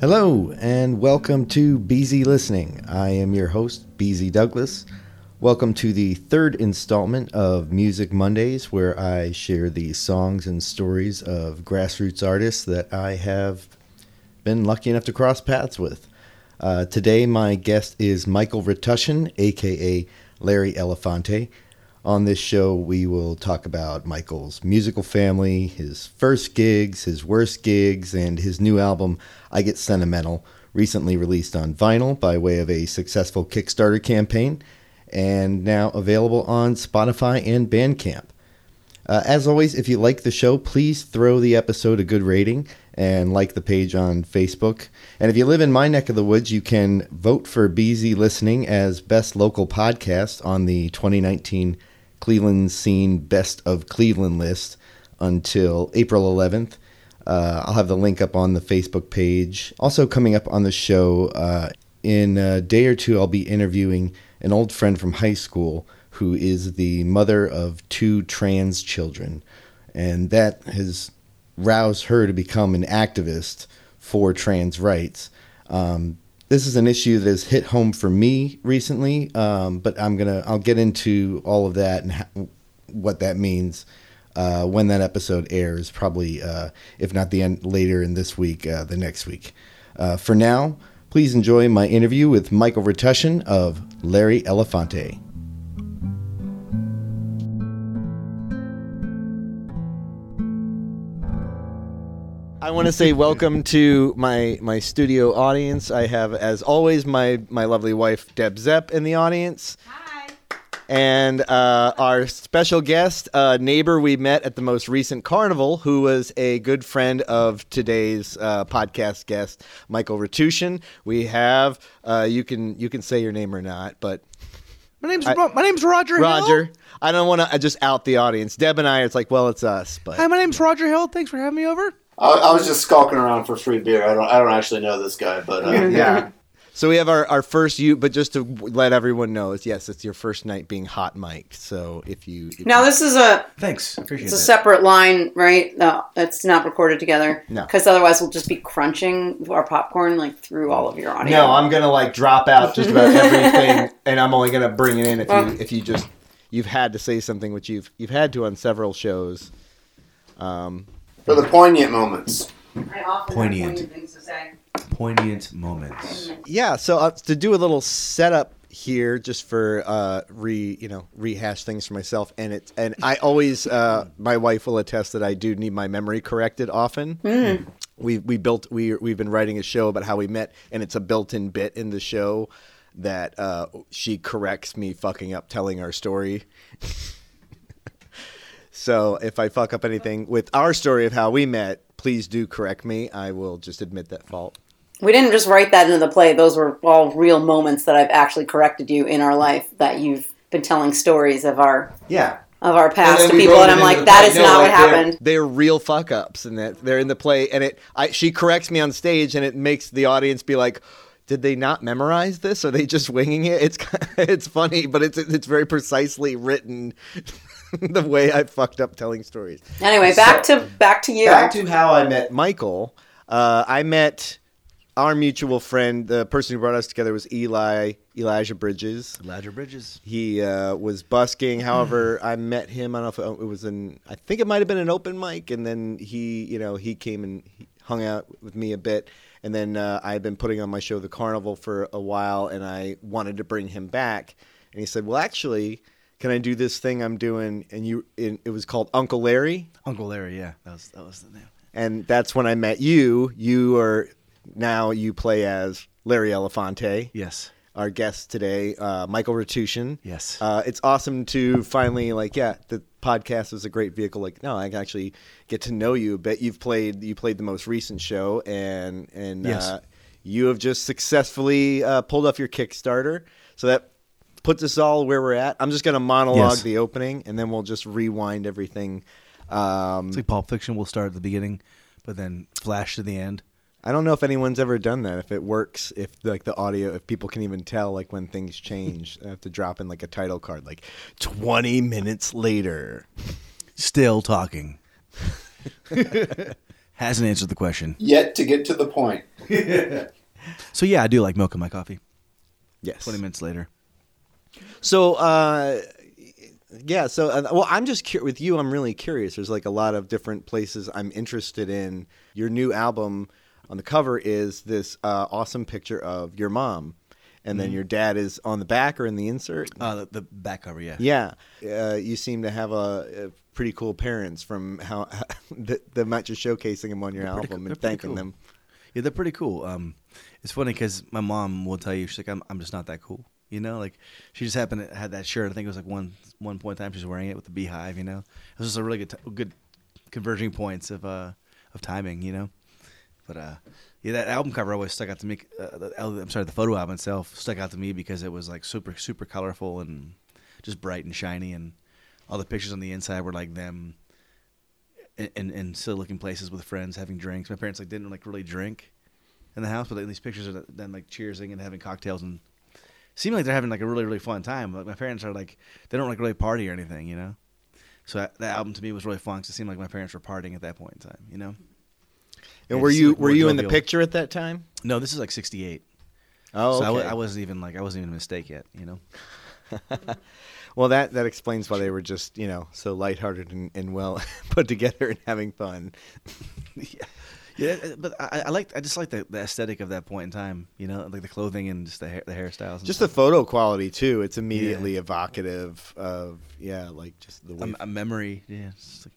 Hello, and welcome to BZ Listening. I am your host, BZ Douglas. Welcome to the third installment of Music Mondays, where I share the songs and stories of grassroots artists that I have been lucky enough to cross paths with. Uh, today, my guest is Michael Ratushin, aka Larry Elefante. On this show, we will talk about Michael's musical family, his first gigs, his worst gigs, and his new album, I Get Sentimental, recently released on vinyl by way of a successful Kickstarter campaign, and now available on Spotify and Bandcamp. Uh, as always, if you like the show, please throw the episode a good rating and like the page on Facebook. And if you live in my neck of the woods, you can vote for BZ Listening as Best Local Podcast on the 2019 Cleveland Scene Best of Cleveland list until April 11th. Uh, I'll have the link up on the Facebook page. Also, coming up on the show uh, in a day or two, I'll be interviewing an old friend from high school who is the mother of two trans children. And that has roused her to become an activist for trans rights. Um, this is an issue that has hit home for me recently, um, but I'm gonna I'll get into all of that and ha- what that means uh, when that episode airs. Probably, uh, if not the end later in this week, uh, the next week. Uh, for now, please enjoy my interview with Michael Ratushin of Larry Elefante. I want to say welcome to my my studio audience. I have, as always, my my lovely wife Deb Zepp in the audience. Hi. And uh, our special guest, uh, neighbor we met at the most recent carnival, who was a good friend of today's uh, podcast guest, Michael Ratushin. We have uh, you can you can say your name or not, but My name's I- Ro- my name's Roger. Hill. Roger. I don't want to just out the audience. Deb and I, it's like, well, it's us, but Hi, my name's Roger Hill. Thanks for having me over. I, I was just skulking around for free beer. I don't. I don't actually know this guy, but uh, yeah. So we have our, our first you, but just to let everyone know, is yes, it's your first night being hot mic'd. So if you if Now this is a Thanks, appreciate it's a separate line, right? No, it's not recorded together. No. Because otherwise we'll just be crunching our popcorn like through all of your audio. No, I'm gonna like drop out just about everything, and I'm only gonna bring it in if you if you just you've had to say something, which you've you've had to on several shows. Um, for the poignant moments. I often Poignant. have things to say. Poignant moments. yeah, so uh, to do a little setup here, just for uh, re you know rehash things for myself, and it and I always uh, my wife will attest that I do need my memory corrected often. We we built we we've been writing a show about how we met, and it's a built-in bit in the show that uh, she corrects me fucking up telling our story. so if I fuck up anything with our story of how we met, please do correct me. I will just admit that fault. We didn't just write that into the play. Those were all real moments that I've actually corrected you in our life that you've been telling stories of our Yeah, of our past to people and I'm like that is No, not what like they're- happened. they're real fuck ups, and that they're in the play, and it. I she corrects me on stage, and it makes the audience be like, "Did they not memorize this? Are they just winging it?" It's it's funny, but it's it's very precisely written. the way I fucked up telling stories. Anyway, back to back to you. Back to how I met Michael. Uh, I met our mutual friend. The person who brought us together was Eli Elijah Bridges. Elijah Bridges. He uh, was busking. However, I met him. I don't know if it was in. I think it might have been an open mic, and then he, you know, he came and he hung out with me a bit. And then uh, I had been putting on my show, The Carnival, for a while, and I wanted to bring him back. And he said, "Well, actually, can I do this thing I'm doing?" And you, it, it was called Uncle Larry, Uncle Larry. Yeah, that was that was the name. and that's when I met you. You are now you play as Larry Elefante Yes. our guest today, uh, Michael Ratushin. Yes. Uh, it's awesome to finally like, yeah, the podcast is a great vehicle. Like, no, I can actually get to know you a bit. You've played, you played the most recent show, and and Yes. uh, you have just successfully uh, pulled off your Kickstarter. So that puts us all where we're at. I'm just gonna monologue Yes. the opening, and then we'll just rewind everything. Um, It's like Pulp Fiction. We'll start at the beginning, but then flash to the end. I don't know if anyone's ever done that. If it works, if like the audio, if people can even tell like when things change, I have to drop in like a title card, like twenty minutes later. Still talking. Hasn't answered the question. Yet to get to the point. So yeah, I do like milk in my coffee. Yes. Twenty minutes later. So, uh, yeah. So, uh, well, I'm just with you. I'm really curious. There's like a lot of different places I'm interested in. Your new album on the cover is this uh, awesome picture of your mom, and then your dad is on the back or in the insert. Uh, the, the back cover, yeah. Yeah, uh, you seem to have a, a pretty cool parents from how the, the amount you're showcasing them on your They're album cool- and thanking cool. them. Yeah, they're pretty cool. Um, it's funny because my mom will tell you she's like, I'm, I'm just not that cool. You know, like she just happened to had that shirt. I think it was like one one point in time she was wearing it with the beehive. You know, it was just a really good t- good converging points of uh of timing. You know, but uh yeah, that album cover always stuck out to me. Uh, the, I'm sorry, the photo album itself stuck out to me because it was like super super colorful and just bright and shiny, and all the pictures on the inside were like them in, in, in silly looking places with friends having drinks. My parents like didn't like really drink in the house, but like, these pictures are them like cheersing and having cocktails and seem like they're having like a really really fun time. Like my parents are like they don't like really party or anything, you know. So that, that album to me was really fun because it seemed like my parents were partying at that point in time, you know. And Yeah, were you were you in the picture at that time? No, this is like '68. Oh, So I, okay. wasn't even like I wasn't even a mistake yet, you know. Well, that that explains why they were just you know so lighthearted and, and well put together and having fun. yeah, yeah. uh, But I, I like I just like the, the aesthetic of that point in time, you know, like the clothing and just the hair, the hairstyles. And Just the photo quality too. It's immediately evocative of yeah, like just the way. a, a memory. Yeah. like-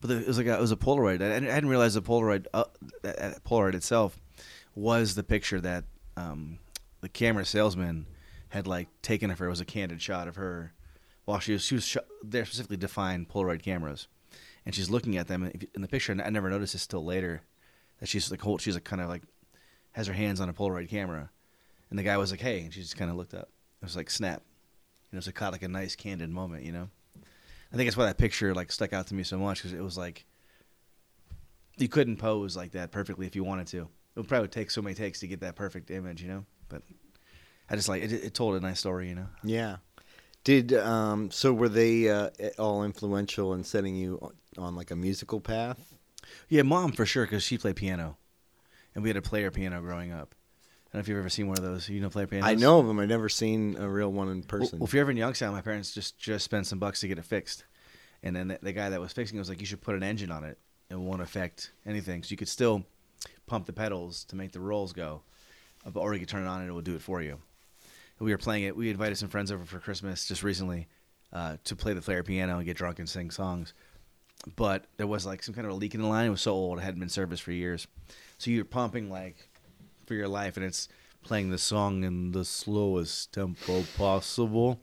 but the, it was like a, it was a Polaroid. I, I hadn't realized the Polaroid uh, that Polaroid itself was the picture that um, the camera salesman had like taken of her. It was a candid shot of her while she was she was sh- there specifically to find Polaroid cameras, and she's looking at them in the picture. And I never noticed this till later that she's like hold she's like kind of like has her hands on a Polaroid camera, and the guy was like, "Hey," and she just kind of looked up. It was like snap. You know, so it caught like a nice candid moment. You know. I think that's why that picture like stuck out to me so much because it was like you couldn't pose like that perfectly if you wanted to. It would probably take so many takes to get that perfect image, you know. But I just like it. It told a nice story, you know. yeah. Did um so were they uh, all influential in setting you on like a musical path? Yeah, mom for sure because she played piano, and we had a player piano growing up. I don't know if you've ever seen one of those. You know, player pianos. I know of them. I've never seen a real one in person. well, if you're ever in Youngstown, my parents just just spent some bucks to get it fixed, and then the, the guy that was fixing it was like, "You should put an engine on it. It won't affect anything. So you could still pump the pedals to make the rolls go, but- or you could turn it on and it will do it for you." And we were playing it. We invited some friends over for Christmas just recently uh, to play the player piano and get drunk and sing songs. But there was like some kind of a leak in the line. It was so old; it hadn't been serviced for years. So you're pumping like for your life, and it's playing the song in the slowest tempo possible.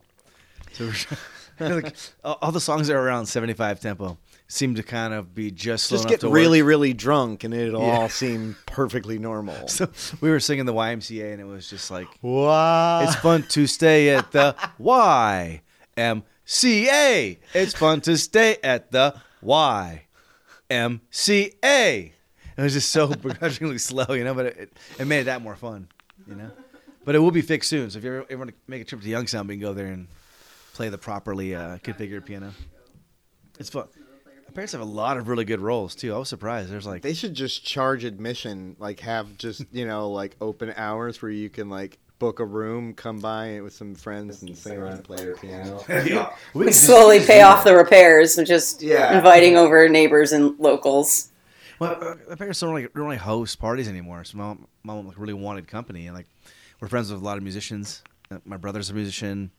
So like, all the songs that are around 75 tempo seem to kind of be just slow just enough get really, work. really drunk, and it'll Yeah. all seem perfectly normal. So we were singing the YMCA, and it was just like wow, it's fun to stay at the YMCA. It's fun to stay at the YMCA. It was just so begrudgingly slow, you know, but it, it, made it that more fun, you know. But it will be fixed soon. So if you ever, ever want to make a trip to Youngstown, we can go there and play the properly uh, configured piano. It's fun. My parents have a lot of really good roles too. I was surprised. There's like They should just charge admission, like have just you know like open hours where you can like book a room, come by with some friends and sing around and play your piano. we We slowly pay off the repairs, and just Yeah. inviting over neighbors and locals. Well, uh, my parents don't really, don't really host parties anymore. So my mom, my mom like really wanted company, and like we're friends with a lot of musicians. Uh, My brother's a musician,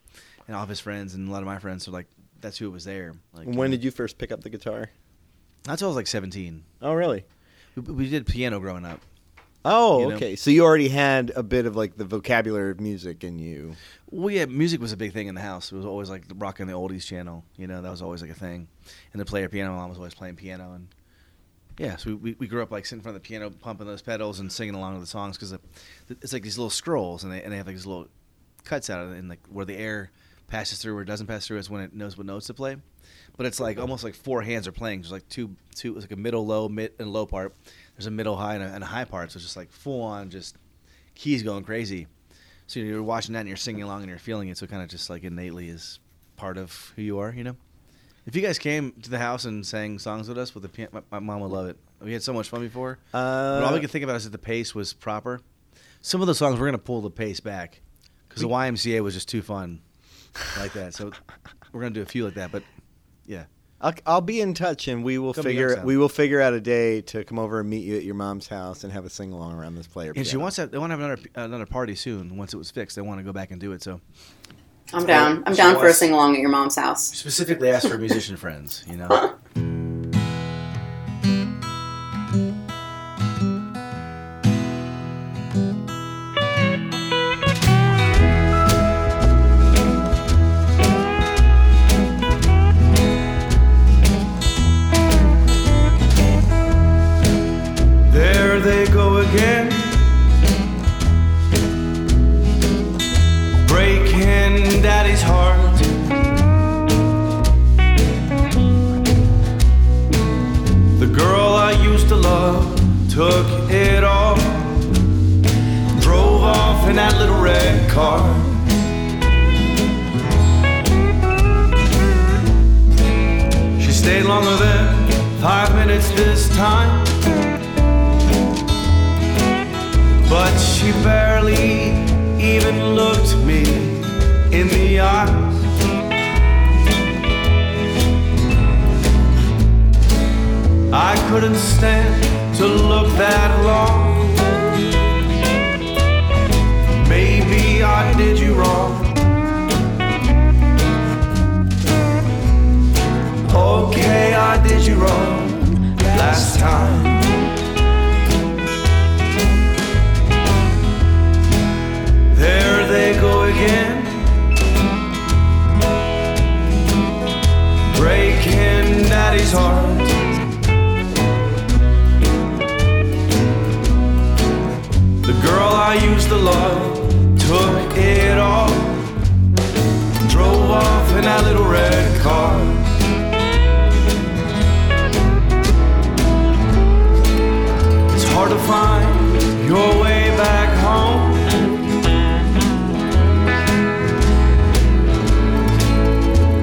and all of his friends, and a lot of my friends. So like that's who was there. Like when did you first pick up the guitar? Not until I was like seventeen. Oh, really? We, we did piano growing up. Oh, You know? okay. So you already had a bit of like the vocabulary of music in you. Well, yeah, music was a big thing in the house. It was always like rocking the oldies channel. You know, that was always like a thing. And the player piano, my mom was always playing piano, and yeah, so we, we, we grew up like sitting in front of the piano, pumping those pedals and singing along with the songs because it's like these little scrolls, and they and they have like these little cuts out of it, and like where the air passes through or doesn't pass through is when it knows what notes to play. But it's like almost like four hands are playing. There's like two two it's like a middle, low, mid, and low part. There's a middle, high, and a, and a high part. So it's just like full on, just keys going crazy. So you're watching that and you're singing along and you're feeling it. So it kind of just like innately is part of who you are, you know. If you guys came to the house and sang songs with us with the piano, my, my mom would love it. We had so much fun before. but all we Uh, could think about is that the pace was proper. Some of the songs we're gonna pull the pace back because the YMCA was just too fun like that. So we're gonna do a few like that. But yeah, I'll, I'll be in touch, and we will Come figure we will figure out a day to come over and meet you at your mom's house and have a sing along around this player. and she wants to. They want to have another another party soon. Once it was fixed, they want to go back and do it. So I'm down. I'm She down for a sing along at your mom's house. specifically ask for musician friends. You know. couldn't stand to look that long. Maybe I did you wrong. Okay, I did you wrong last time. There they go again. Breaking daddy's heart. Girl I used to love took it all. Drove off in that little red car. It's hard to find your way back home.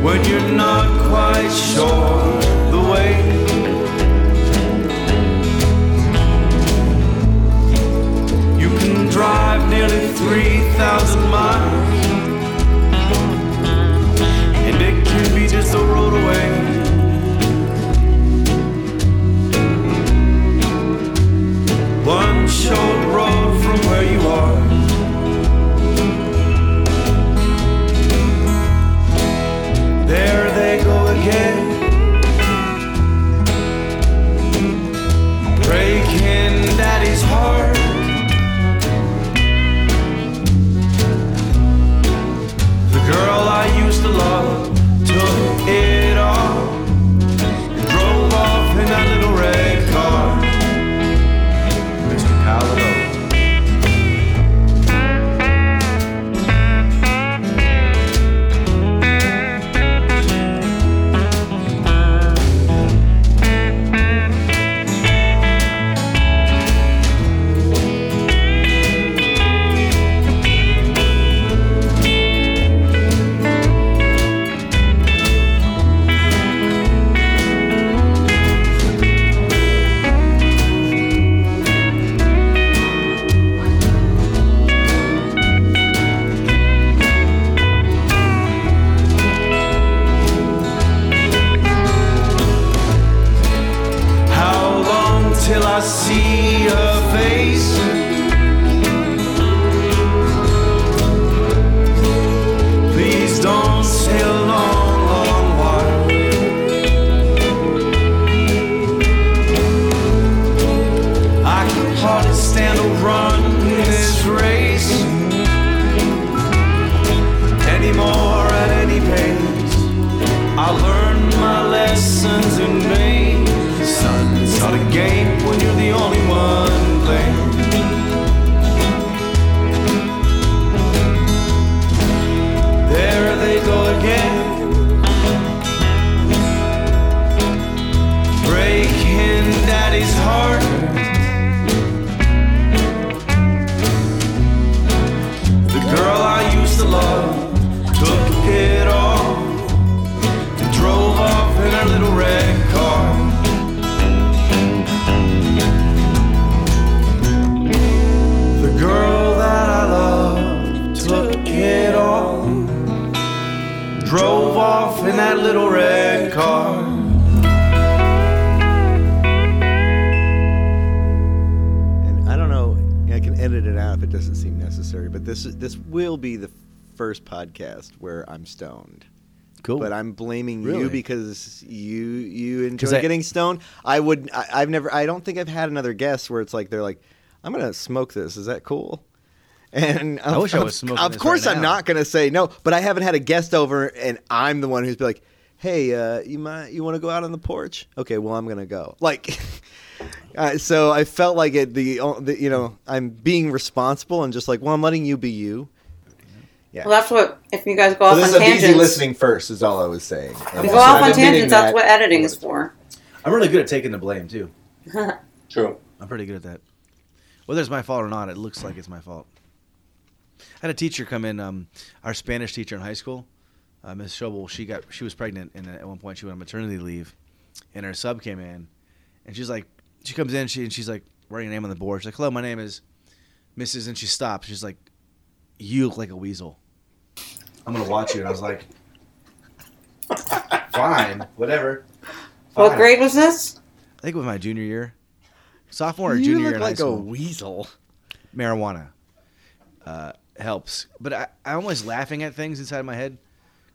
when you're not quite sure the way. Drive nearly 3,000 miles, and it can be just a road away. One short road from where you are. There they go again. Breaking daddy's heart. Used to it it doesn't seem necessary, but this this will be the first podcast where I'm stoned. Cool. But I'm blaming you because you you enjoy I- getting stoned. I would. I, I've never. I don't think I've had another guest where it's like they're like, "I'm gonna smoke this. Is that cool?" And I wish I of- was smoking Of course, right I'm not gonna say no. But I haven't had a guest over, and I'm the one who's be like, "Hey, uh, you might you want to go out on the porch?" Okay, well, I'm gonna go. Like. Uh, so I felt like it. The, the you know I'm being responsible and just like well I'm letting you be you. Yeah. Well, that's what if you guys go So off this on is a tangents. busy listening first is all I was saying. If you go off on tangents. That's what editing is for. I'm really good at taking the blame too. True. I'm pretty good at that. Whether it's my fault or not, it looks like it's my fault. I had a teacher come in, um, our Spanish teacher in high school, uh, Miss Schobel. She got she was pregnant, and at one point she went on maternity leave, and her sub came in, and she's like, she comes in, she and she's like writing her name on the board. She's like, "Hello, my name is Mrs." And she stops. She's like, "You look like a weasel. I'm gonna watch you." And I was like, "Fine, whatever." What grade was this? I think it was my junior year, sophomore or you junior look year like a weasel. marijuana uh, helps. But I, I'm always laughing at things inside my head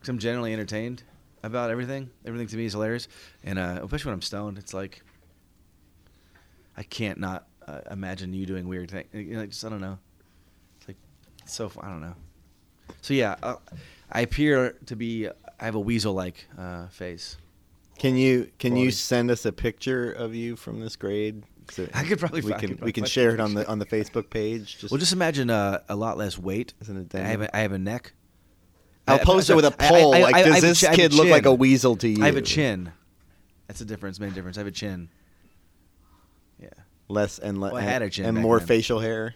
because I'm generally entertained about everything. Everything to me is hilarious, and uh, especially when I'm stoned, it's like I can't not uh, imagine you doing weird things. You know, just I don't know. It's like it's so I don't know. So yeah, uh, I appear to be. I have a weasel-like uh, face. Can you can you send us a picture of you from this grade? So I could probably we can could we can share it on the on the Facebook page. Just, Well, just imagine uh, a lot less weight. Isn't it I have a, I have a neck. I'll I- post it with a poll. I- like, I- I does this I kid look like a weasel to you? I have a chin. That's a difference. Main difference. I have a chin. Yeah. Less and le- Well, I had a chin and more then. facial hair.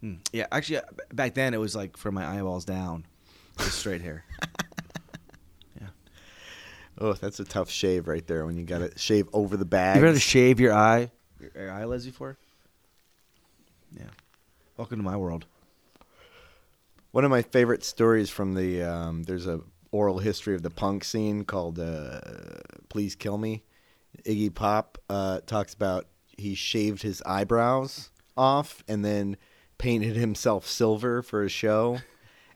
Hmm. Yeah. Actually, uh, back then it was like from my eyeballs down, just straight hair. Yeah. Oh, that's a tough shave right there when you got to shave over the bag. You ever shave your eye, your, your eyelids before? Yeah. Welcome to my world. One of my favorite stories from the um, there's a oral history of the punk scene called uh, "Please Kill Me." Iggy Pop uh, talks about he shaved his eyebrows off and then painted himself silver for a show,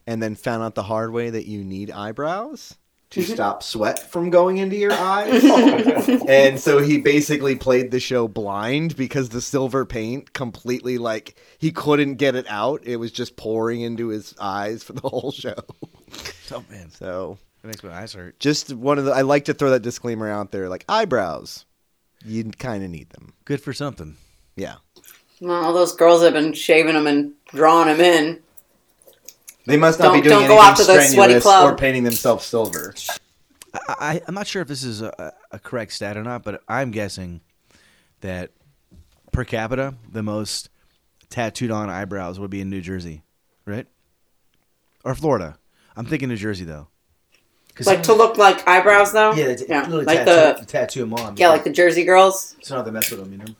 and then found out the hard way that you need eyebrows to mm-hmm. stop sweat from going into your eyes. Oh, and so he basically played the show blind because the silver paint completely like he couldn't get it out. It was just pouring into his eyes for the whole show. Oh man, So that makes my eyes hurt. just one of the I like to throw that disclaimer out there like eyebrows. You kind of need them. Good for something. Yeah. Well, all those girls have been shaving them and drawing them in. They must not be Don't- doing don't go anything out to the sweaty strenuous club. or painting themselves silver. I, I, I'm not sure if this is a, a correct stat or not, but I'm guessing that per capita, the most tattooed on eyebrows would be in New Jersey, right? Or Florida. I'm thinking New Jersey though. Like to look like eyebrows, though. Yeah, yeah. like the tattoo them on. yeah, like the Jersey girls, so not to mess with them, you know.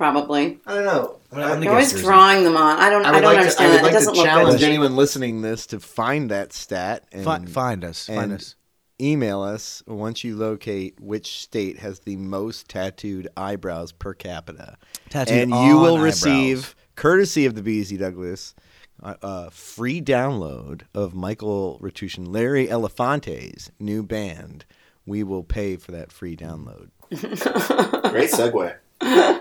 Probably. I don't know. I'm gonna- I'm gonna They're always drawing them on. I don't. I, I don't like to, I understand would that. like it doesn't to look challenge good. anyone listening this to find that stat and Fi- find us. Find and- us. email us once you locate which state has the most tattooed eyebrows per capita. Tattooed and you will on receive, courtesy of the BZ Douglas, a, a free download of Michael Ratush Larry Elefante's new band. We will pay for that free download. Great segue.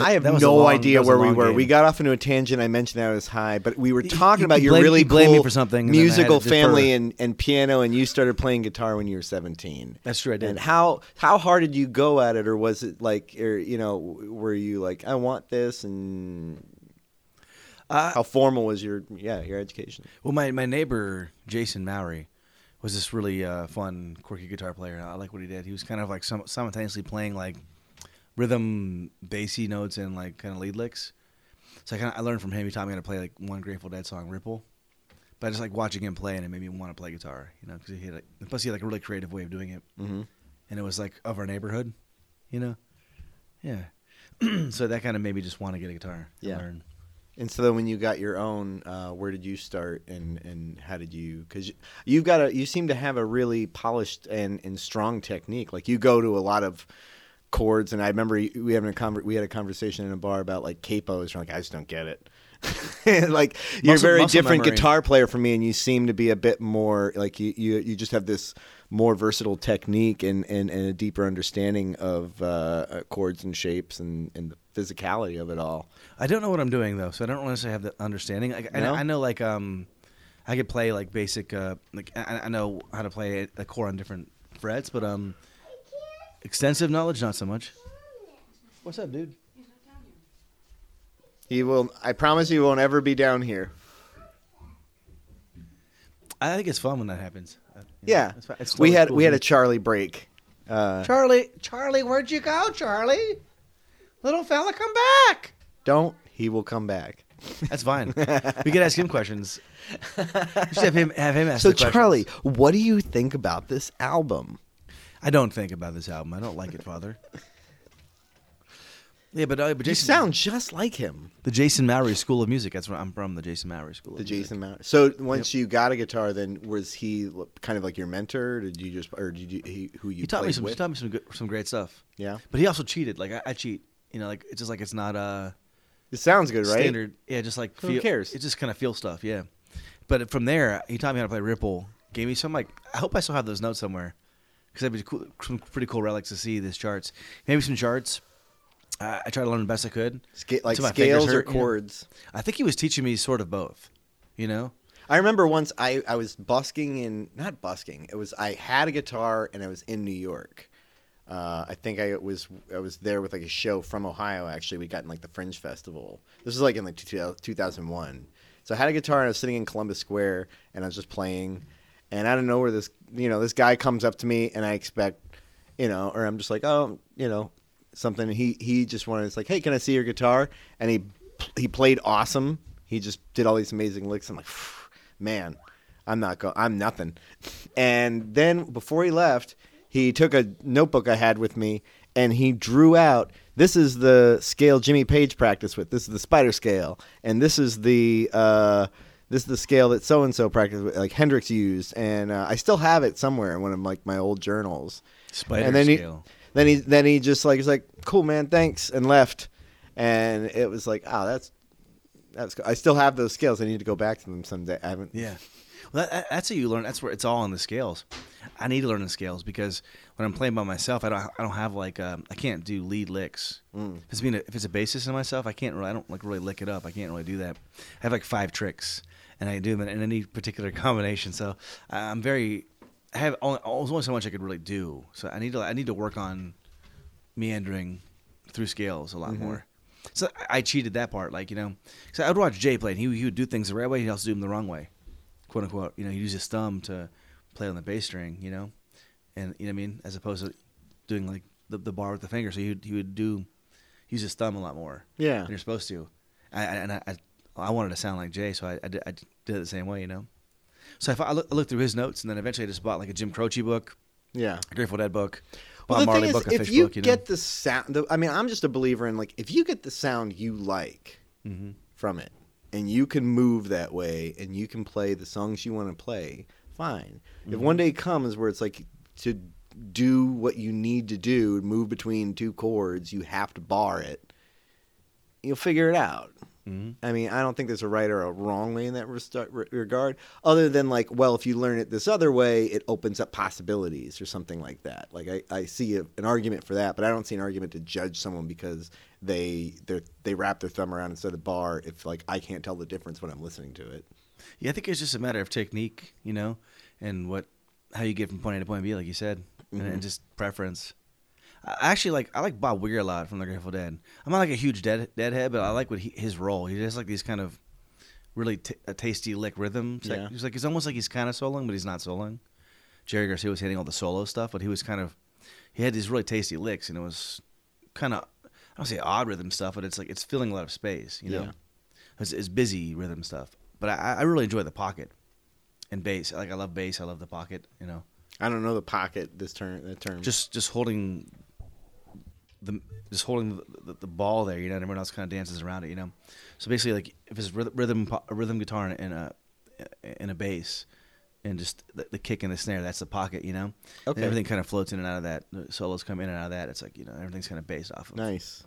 I have that was a no long- idea that was a where we were. game. We got off into a tangent. I mentioned I was high, but we were talking you- about you your really you blamed me for something, and then I had musical family and, and piano, and you started playing guitar when you were seventeen. That's true. I did. And how how hard did you go at it, or was it like, or you know, were you like, I want this, and Uh, how formal was your yeah your education? Well, my, my neighbor Jason Mowry was this really uh, fun, quirky guitar player. I like what he did. He was kind of like sim- simultaneously playing like rhythm, bassy notes and like kind of lead licks. So I kind of I learned from him. He taught me how to play like one Grateful Dead song, "Ripple." But I just like watching him play, and it made me want to play guitar. You know, because he had like, plus he had like a really creative way of doing it, Mhm. and it was like of our neighborhood. You know, yeah. so that kind of made me just want to get a guitar. and Yeah. learn. And so then when you got your own, uh, where did you start, and and how did you? Because you've got a, you seem to have a really polished and and strong technique. Like you go to a lot of chords, and I remember we having a conver- we had a conversation in a bar about like capos. And like, I just don't get it. like you're a very different memory. guitar player from me, and you seem to be a bit more like you you, you just have this more versatile technique and, and, and a deeper understanding of uh, uh, chords and shapes and, and the physicality of it all. I don't know what I'm doing though, so I don't necessarily have the understanding. I, I, No? I know like um, I could play like basic uh, like I, I know how to play a chord on different frets, but um, extensive knowledge not so much. What's up, dude? He will. I promise he won't ever be down here. I think it's fun when that happens. Uh, you Yeah, it's it's we had cool we had a Charlie break. Uh, Charlie, Charlie, where'd you go, Charlie? Little fella, come back. don't. He will come back. That's fine. we could ask him questions. We should have him have him ask So the questions. Charlie, what do you think about this album? I don't think about this album. I don't like it, Father. Yeah, but, uh, but You Jason, sound just like him, the Jason Mowry School of Music. That's where I'm from. The Jason Mowry School. Of the Music. Jason Mount. So once you got a guitar, then was he l- kind of like your mentor? Did you just or did you he, who you He taught me played some. He with? taught me some good, some great stuff. Yeah, But he also cheated. Like I, I cheat. You know, like it's just like it's not uh it sounds good, right? standard. Yeah, just like Who feel, cares? It just kind of feel stuff. Yeah. But from there, he taught me how to play Ripple. Gave me some like I hope I still have those notes somewhere because that'd be cool, some pretty cool relics to see. These charts, maybe some charts. Uh, I tried to learn the best I could. Sca- like Till my fingers scales or hurt, you know? chords. I think he was teaching me sort of both. You know. I remember once I, I was busking in not busking. It was I had a guitar and I was in New York. Uh, I think I was I was there with like a show from Ohio. Actually, we got in like the Fringe Festival. This was like in like 2001. So I had a guitar and I was sitting in Columbus Square and I was just playing. And I don't know where this you know this guy comes up to me and I expect you know or I'm just like oh you know something. He he just wanted it's like hey can I see your guitar? And he he played awesome. He just did all these amazing licks. I'm like man, I'm not go I'm nothing. And then before he left, he took a notebook I had with me and he drew out this is the scale Jimmy Page practiced with. This is the spider scale, and this is the uh, this is the scale that so and so practiced like Hendrix used. And uh, I still have it somewhere in one of like my old journals. Spider and then scale. he then he then he just like was like cool man thanks and left. And it was like oh that's that's I still have those scales. I need to go back to them someday. I haven't. Yeah. Well, that, that- that's how you learn. That's where it's all on the scales. I need to learn the scales because when I'm playing by myself, I don't. I don't have like. Um, I can't do lead licks. Mm. If it's being a, if it's a bassist in myself, I can't. Really, I don't like really lick it up. I can't really do that. I have like five tricks, and I do them in any particular combination. So I'm very. I have only, only so much I could really do. So I need to. I need to work on meandering through scales a lot Mm-hmm. more. So I, cheated that part, like you know, because I would watch Jay play, and he he would do things the right way. He'd also do them the wrong way, quote unquote. You know, he'd use his thumb to play on the bass string, you know, and you know what I mean, as opposed to doing like the, the bar with the finger. So he would, he would do use his thumb a lot more Yeah. than you're supposed to. I, I, and I, I I wanted to sound like Jay, so I, I, did, I did it the same way, you know. So I, I look, I looked through his notes, and then eventually I just bought like a Jim Croce book, Yeah. a Grateful Dead book, Well, Bob the Marley thing is, book, a if you book, you know. get the sound, the, I mean, I'm just a believer in like if you get the sound you like Mm-hmm. from it, and you can move that way, and you can play the songs you want to play, fine. If Mm-hmm. one day comes where it's like to do what you need to do, move between two chords, you have to bar it. You'll figure it out. Mhm. I mean, I don't think there's a right or a wrong way in that resta- re- regard, other than like, well, if you learn it this other way, it opens up possibilities or something like that. Like, I, I see a, an argument for that, but I don't see an argument to judge someone because they they they wrap their thumb around instead of the bar. If like I can't tell the difference when I'm listening to it. Yeah, I think it's just a matter of technique, you know, and what how you get from point A to point B, like you said, Mm-hmm. and just preference. I actually like I like Bob Weir a lot from the Grateful Dead. I'm not like a huge Dead Deadhead, but I like what he, his role. He has like these kind of really t- a tasty lick rhythm. It's Yeah. like, he's like it's almost like he's kind of soloing, but he's not soloing. Jerry Garcia was hitting all the solo stuff, but he was kind of he had these really tasty licks, and it was kind of I don't say odd rhythm stuff, but it's like it's filling a lot of space, you know. Yeah. It's, it's busy rhythm stuff, but I, I really enjoy the pocket and bass. Like I love bass. I love the pocket. You know, I don't know the pocket. This term. That term. just just holding the just holding the, the, the, ball there, you know, and everyone else kind of dances around it, you know. So basically, like if it's rhythm rhythm guitar and a and a bass, and just the, the, kick and the snare, that's the pocket, you know. Okay. And everything kind of floats in and out of that. The solos come in and out of that. It's like you know everything's kind of based off of. Nice.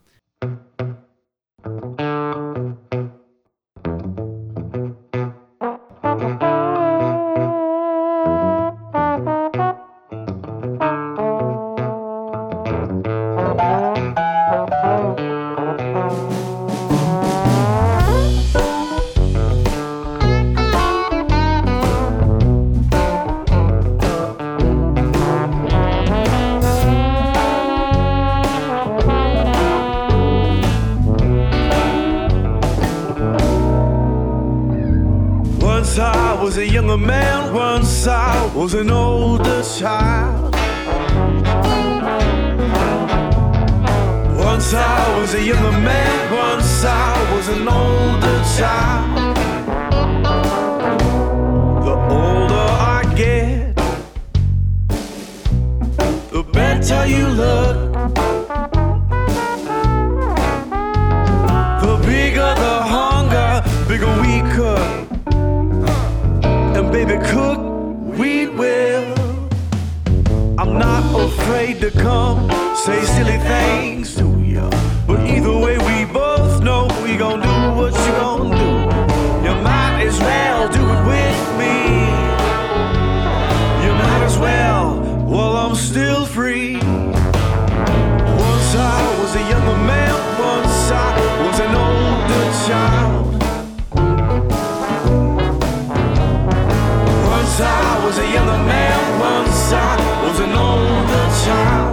sound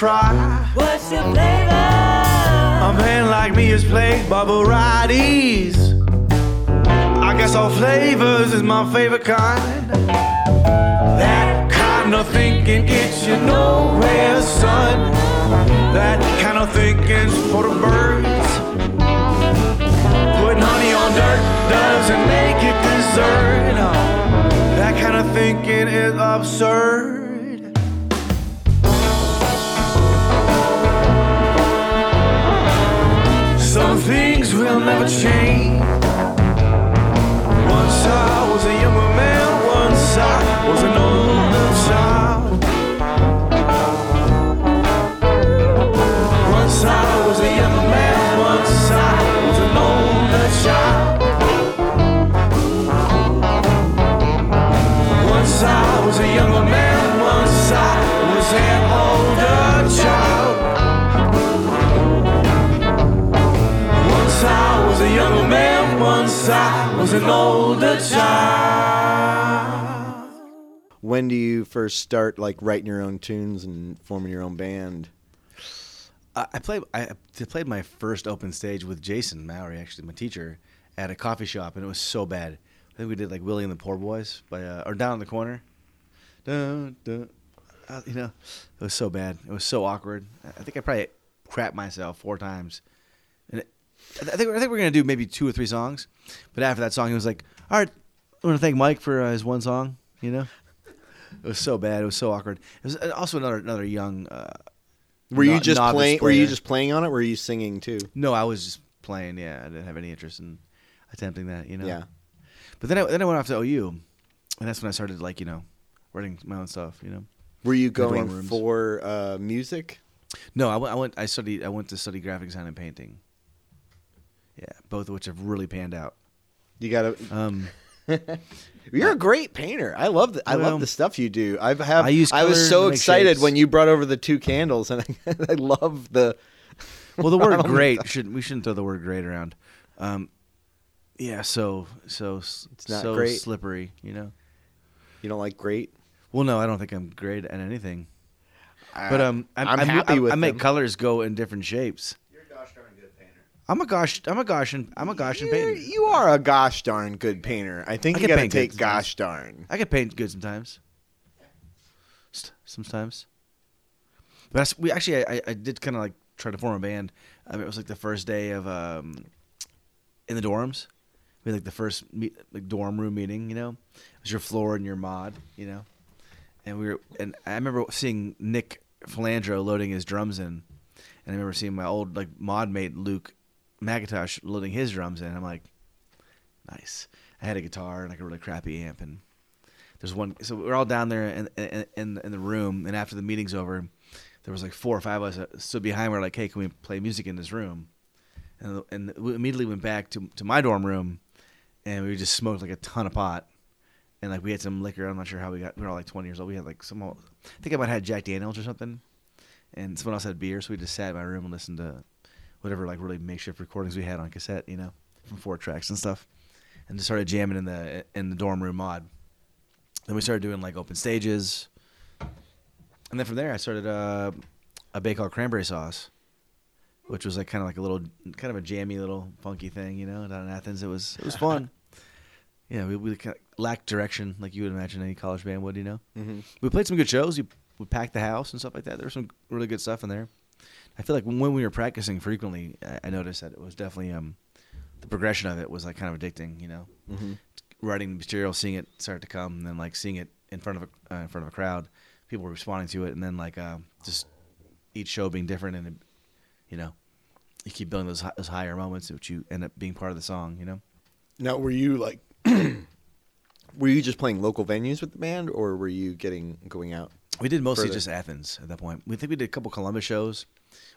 try. Child. When do you first start like writing your own tunes and forming your own band? I played. I played my first open stage with Jason Mowry, actually my teacher, at a coffee shop, and it was so bad. I think we did like Willie and the Poor Boys by uh, or Down in the Corner. Dun, dun. Uh, you know, it was so bad. It was so awkward. I think I probably crapped myself four times. And it, I I think I think we're gonna do maybe two or three songs, but after that song, he was like, "All right, I want to thank Mike for uh, his one song." You know, it was so bad. It was so awkward. It was uh, also another another young. Uh, Were you no- just novice playing? Were you just playing on it? Were you singing too? No, I was just playing. Yeah, I didn't have any interest in attempting that. You know. Yeah. But then I then I went off to OU, and that's when I started like you know, writing my own stuff. You know. Were you going for uh, music? No, I went. I went. I studied. I went to study graphic design and painting. Yeah, both of which have really panned out. You got to. Um, You're a great painter. I love the I Well, love the stuff you do. I've have. I use I was so excited shapes. when you brought over the two candles, and I, I love the. well, the word "great" should we shouldn't throw the word "great" around. Um, yeah, so so it's not so great. slippery. You know. You don't like great. Well, no, I don't think I'm great at anything. But um, I'm, I'm I'm happy I, with I make them. colors go in different shapes. You're a gosh darn good painter. I'm a gosh. I'm a Gaussian. I'm a gosh You're- painter. You are a gosh darn good painter. I think I you can got to take gosh darn. I can paint good sometimes. Sometimes. But that's, we actually, I, I did kind of like try to form a band. I mean, it was like the first day of um, in the dorms. We had like the first meet, like dorm room meeting. You know, it was your floor and your mod. You know, and we were and I remember seeing Nick Philandro loading his drums in, and I remember seeing my old like mod mate Luke McIntosh loading his drums in. I'm like, nice. I had a guitar and like a really crappy amp, and there's one. So we're all down there in in in, in the room, and after the meeting's over, there was like four or five of us that stood behind. We're like, hey, can we play music in this room? And and we immediately went back to to my dorm room, and we just smoked like a ton of pot. And like we had some liquor. I'm not sure how we got. We were all like 20 years old. We had like some. I think I might have had Jack Daniels or something. And someone else had beer, so we just sat in my room and listened to whatever like really makeshift recordings we had on cassette, you know, from four tracks and stuff, and just started jamming in the in the dorm room mod. Then we started doing like open stages, and then from there I started uh, a bake called cranberry sauce, which was like kind of like a little kind of a jammy little funky thing, you know, down in Athens. It was it was fun. yeah, we, we kind of lacked direction, like you would imagine any college band would, you know. Mm-hmm. We played some good shows. We, we packed the house and stuff like that. There was some really good stuff in there. I feel like when we were practicing frequently, I, noticed that it was definitely um, the progression of it was like kind of addicting. You know, Mm-hmm. writing the material, seeing it start to come, and then like seeing it in front of a uh, in front of a crowd, people were responding to it, and then like uh, just each show being different, and you know, you keep building those those higher moments, which you end up being part of the song. You know. Now, were you like, were you just playing local venues with the band, or were you getting going out? We did mostly further. just Athens at that point. We think we did a couple Columbus shows.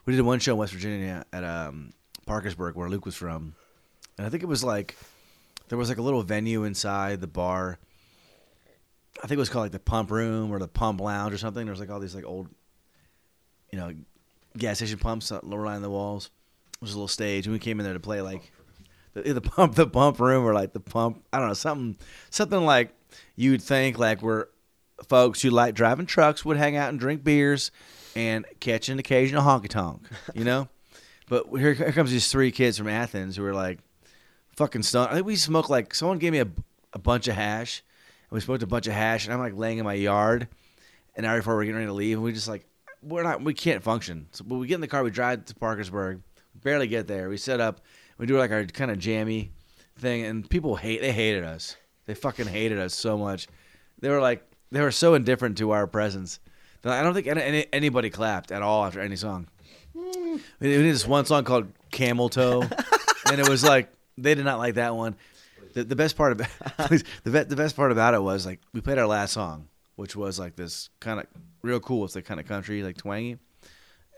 We did one show in West Virginia at um, Parkersburg, where Luke was from, and I think it was like there was like a little venue inside the bar. I think it was called like the Pump Room or the Pump Lounge or something. There was like all these like old, you know, gas station pumps were lining the walls. It was a little stage, and we came in there to play like the, the pump, the pump room, or like the pump. I don't know something, something like you'd think like we're folks who like driving trucks would hang out and drink beers and catch an occasional honky tonk, you know. but here, here comes these three kids from Athens who are like fucking stoned. I think we smoked like someone gave me a, a bunch of hash, and we smoked a bunch of hash, and I'm like laying in my yard, and hour before we're getting ready to leave, and we just like we're not we can't function. So when we get in the car, we drive to Parkersburg, barely get there. We set up, we do like our kind of jammy thing, and people hate they hated us. They fucking hated us so much. They were like they were so indifferent to our presence. I don't think any, any, anybody clapped at all after any song. We did this one song called Camel Toe. and it was like they did not like that one. The, the best part about the the best part about it was like we played our last song, which was like this kind of real cool. It's like kind of country, like twangy,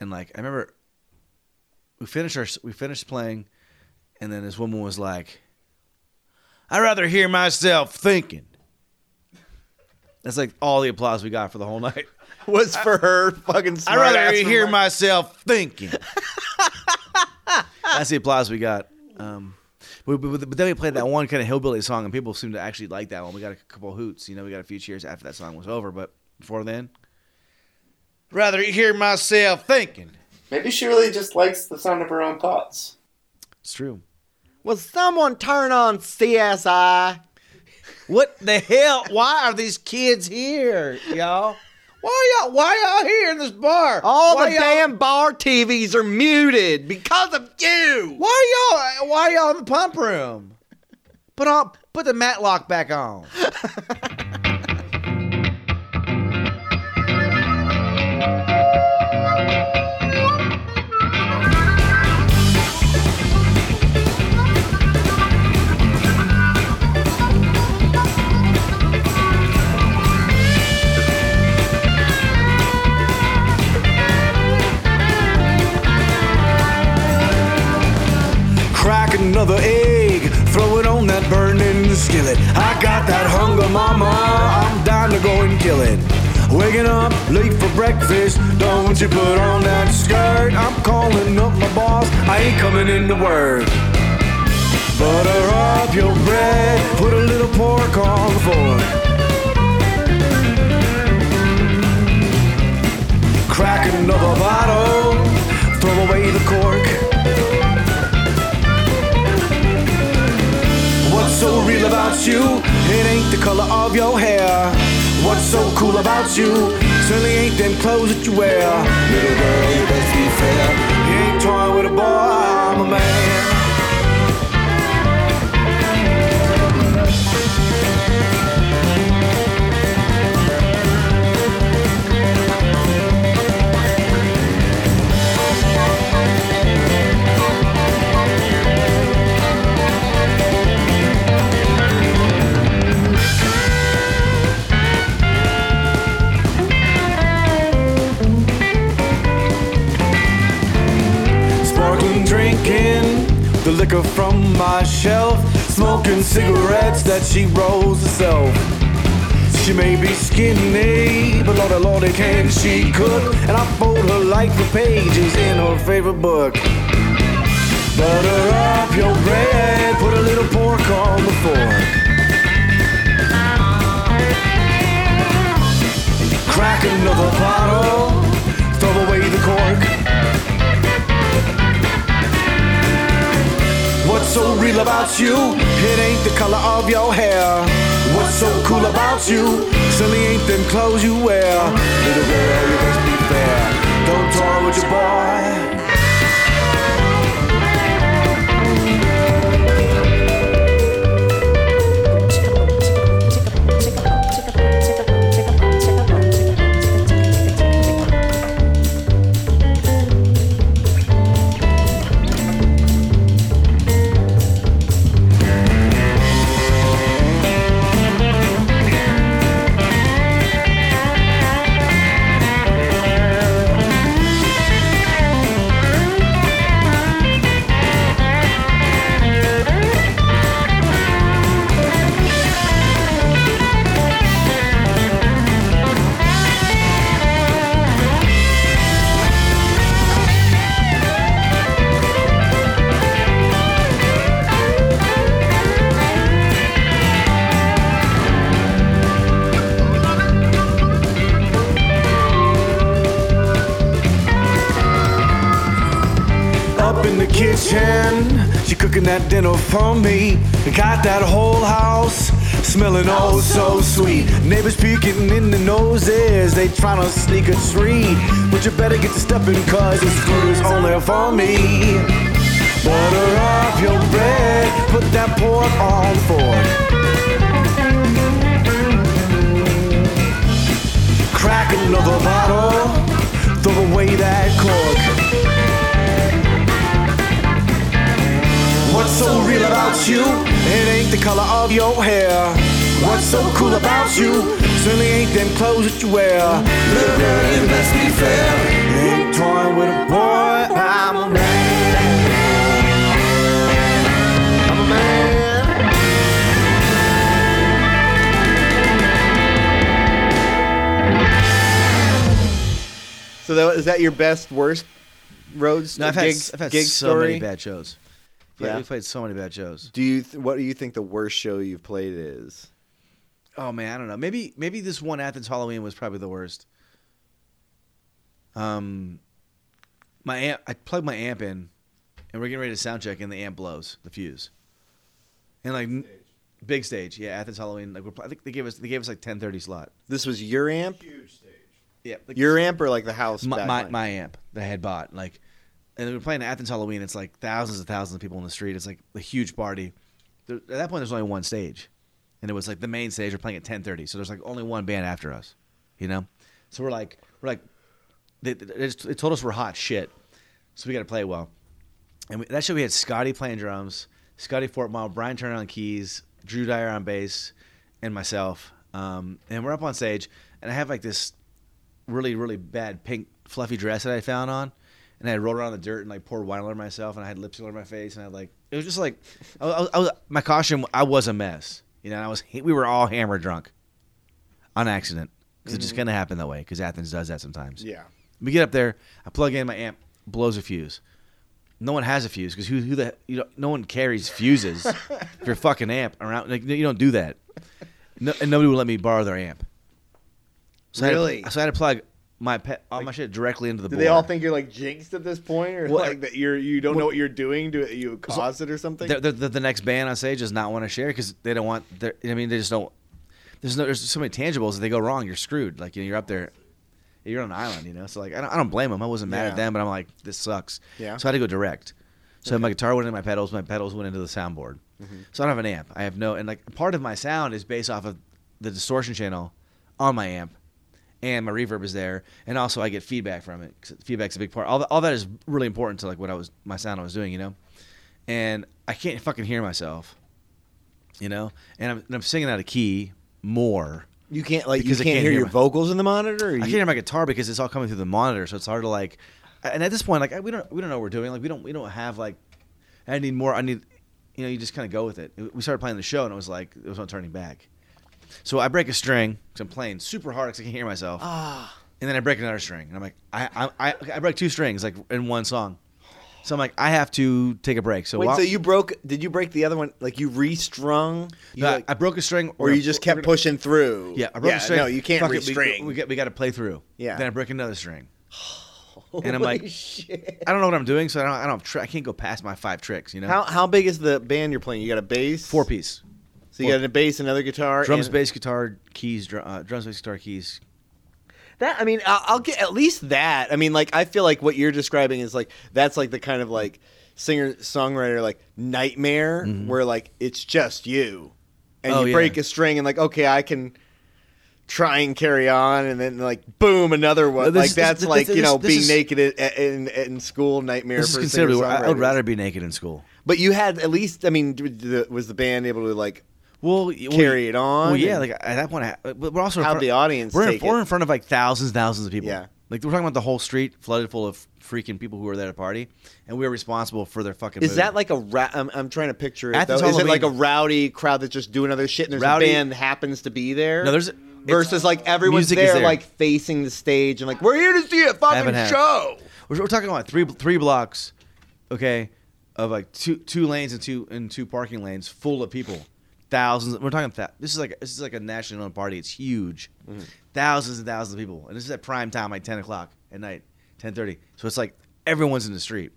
and like I remember we finished our we finished playing, and then this woman was like, "I'd rather hear myself thinking." That's like all the applause we got for the whole night. Was for her fucking I'd smart rather ass hear remark. myself thinking. That's the applause we got. Um, but, but, but then we played that one kind of hillbilly song, and people seemed to actually like that one. We got a couple hoots. You know, we got a few cheers after that song was over. But before then, rather hear myself thinking. Maybe she really just likes the sound of her own thoughts. It's true. Will someone turn on CSI? What the hell? Why are these kids here, y'all? Why y'all? Why y'all here in this bar? All Why the damn bar TVs are muted because of you. Why y'all? Why y'all in the pump room? Put on. Put the matlock back on. you put on that skirt? I'm calling up my boss, I ain't coming in to work. Butter up your bread, put a little pork on the fork. Crack another bottle, throw away the cork. What's so real about you? It ain't the color of your hair. What's so cool about you? Certainly ain't them clothes that you wear. Little girl, you best be fair. You ain't toying with a boy, I'm a man. Liquor from my shelf, smoking cigarettes that she rolls herself. She may be skinny, but lordy oh lordy can she cook? And I fold her like the pages in her favorite book. Butter up your bread, put a little pork on the fork. Crack another bottle, so real about you? It ain't the color of your hair. What's so cool about you? Silly ain't them clothes you wear. Little girl, you must be fair. Don't toy with your boy. Cooking that dinner for me. Got that whole house smelling oh so sweet. Neighbors peeking in the noses, they trying to sneak a treat. But you better get to stepping, cause this food is only for me. Butter up your bread, put that pork on the fork. Crack another bottle, throw away that cork. What's so real about you? It ain't the color of your hair. What's so cool about you? Certainly ain't them clothes that you wear. Little girl, let's be fair. Ain't toying with a boy. I'm a man. I'm a man. So that, is that your best, worst roads No, I've had, gig, I've had gig so story? many bad shows. Yeah, Yeah. we've played so many bad shows. Do you? Th- what do you think the worst show you've played is? Oh man, I don't know. Maybe maybe this one Athens Halloween was probably the worst. Um, my amp, I plugged my amp in, and we're getting ready to sound check, and the amp blows the fuse. And like n- big stage, yeah, Athens Halloween. Like we're, I think they gave us they gave us like ten thirty slot. This was your amp, Huge stage. Yeah, like your amp, or like the house? my, back my, my amp that I had bought. Like, and we were playing Athens Halloween. It's like thousands and thousands of people in the street. It's like a huge party. There, at that point, there's only one stage, and it was like the main stage. We're playing at 10:30, so there's like only one band after us. You know, so we're like we're like they, they, they told us we're hot shit, so we got to play well. And we, that show we had Scotty playing drums, Scotty Fortmile, Brian Turner on keys, Drew Dyer on bass, and myself. Um, and we're up on stage, and I have like this really really bad pink fluffy dress that I found on, and I rolled around in the dirt and like poured wine all over myself, and I had lipstick all over my face, and I had like it was just like I was, I was, my costume. I was a mess, you know. I was we were all hammered drunk, on accident because it just mm. kind of happened that way because Athens does that sometimes. yeah. We get up there, I plug in my amp, blows a fuse. No one has a fuse because who, who the you know no one carries fuses for your fucking amp around. Like you don't do that. No, and nobody would let me borrow their amp. So I had to- Really? so I had to plug my pe- all my shit directly into the Do board. they all think you're like jinxed at this point, or Well, like that you're you don't know what you're doing? Do you cause it or something? the, the, next band on stage does not want to share because they don't want their. I mean, they just don't. There's no. There's so many tangibles. If they go wrong, you're screwed. Like you know, you're up there. You're on an island, you know. So like, I don't, I don't blame them. I wasn't mad Yeah. at them, but I'm like, this sucks. Yeah. So I had to go direct. So my guitar went into my pedals. My pedals went into the soundboard. Mm-hmm. So I don't have an amp. I have no. And like part of my sound is based off of the distortion channel on my amp, and my reverb is there, and also I get feedback from it. feedback's a big part. All, that- all that is really important to like what I was my sound I was doing, you know. And I can't fucking hear myself, you know. And I'm, and I'm singing out of key more. you can't like because I you can't, can't hear, hear your my- vocals in the monitor. Or I can't hear my guitar because it's all coming through the monitor, so it's hard to like. And at this point, like we don't we don't know what we're doing. Like we don't we don't have like. I need more. I need, you know, you just kind of go with it. We started playing the show, and it was like it was no turning back. So I break a string because I'm playing super hard because I can't hear myself. Ah. And then I break another string, and I'm like, I I I, I break two strings like in one song. So I'm like, I have to take a break. So Wait, while- so you broke? Did you break the other one? Like you restrung? You No, like- I broke a string, or you just kept pushing through? Yeah, I broke a string. No, you can't Fuck it, we- restring. We, got we got to play through. Yeah. Then I break another string. and I'm Holy like- shit. I don't know what I'm doing, so I don't. I don't. Tr- I can't go past my five tricks. You know. How how big is the band you're playing? You got a bass, Four piece. So you got a bass, another guitar, Drums, and- bass, guitar, keys. Dr- uh, drums, bass, guitar, keys. That I mean, I'll, I'll get at least that. I mean, like I feel like what you're describing is like that's like the kind of like singer songwriter like nightmare where like it's just you, and Mm-hmm. Oh, you yeah. break a string and like okay, I can try and carry on, and then like boom, another one. Well, this- like that's this- like this- you know being is- naked in, in, in school nightmare This is for considerably. I, would rather be naked in school. But you had at least. I mean, was the band able to like Well, carry it on? Well, yeah. Like at that point, but we're also front- the audience We're in, we're in front of like thousands, thousands of people. Yeah. Like we're talking about the whole street flooded full of freaking people who were there to party, and we were responsible for their fucking. Is that like a ra- I'm, I'm trying to picture it. Though. Is it like a rowdy crowd that's just doing other shit and there's Rowdy- a band happens to be there? No, there's- versus like everyone's there, there. like facing the stage and like we're here to see a fucking Half and half. show. We're, we're talking about three three blocks, okay, of like two two lanes and two and two parking lanes full of people, thousands. We're talking that this is like this is like a nationally known party. It's huge, Mm-hmm. thousands and thousands of people, and this is at prime time, like ten o'clock at night, ten thirty. So it's like everyone's in the street.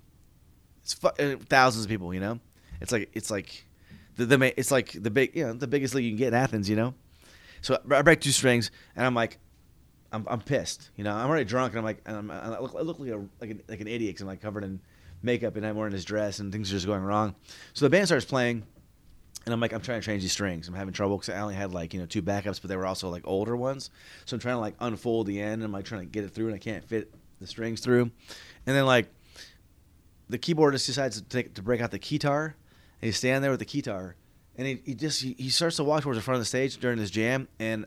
It's fu- uh, thousands of people, you know. It's like it's like the, the ma- it's like the big you know the biggest league you can get in Athens, you know. So I break two strings, and I'm like, I'm, I'm pissed. You know, I'm already drunk, and I'm like, and I'm, I look, I look like a like an, like an idiot because I'm like covered in makeup and I'm wearing this dress, and things are just going wrong. So the band starts playing, and I'm like, I'm trying to change these strings. I'm having trouble because I only had like you know two backups, but they were also like older ones. So I'm trying to like unfold the end, and I'm like trying to get it through, and I can't fit the strings through. And then like the keyboardist decides to take to break out the guitar, he's standing there with the guitar, and he, he just he, he starts to walk towards the front of the stage during this jam, and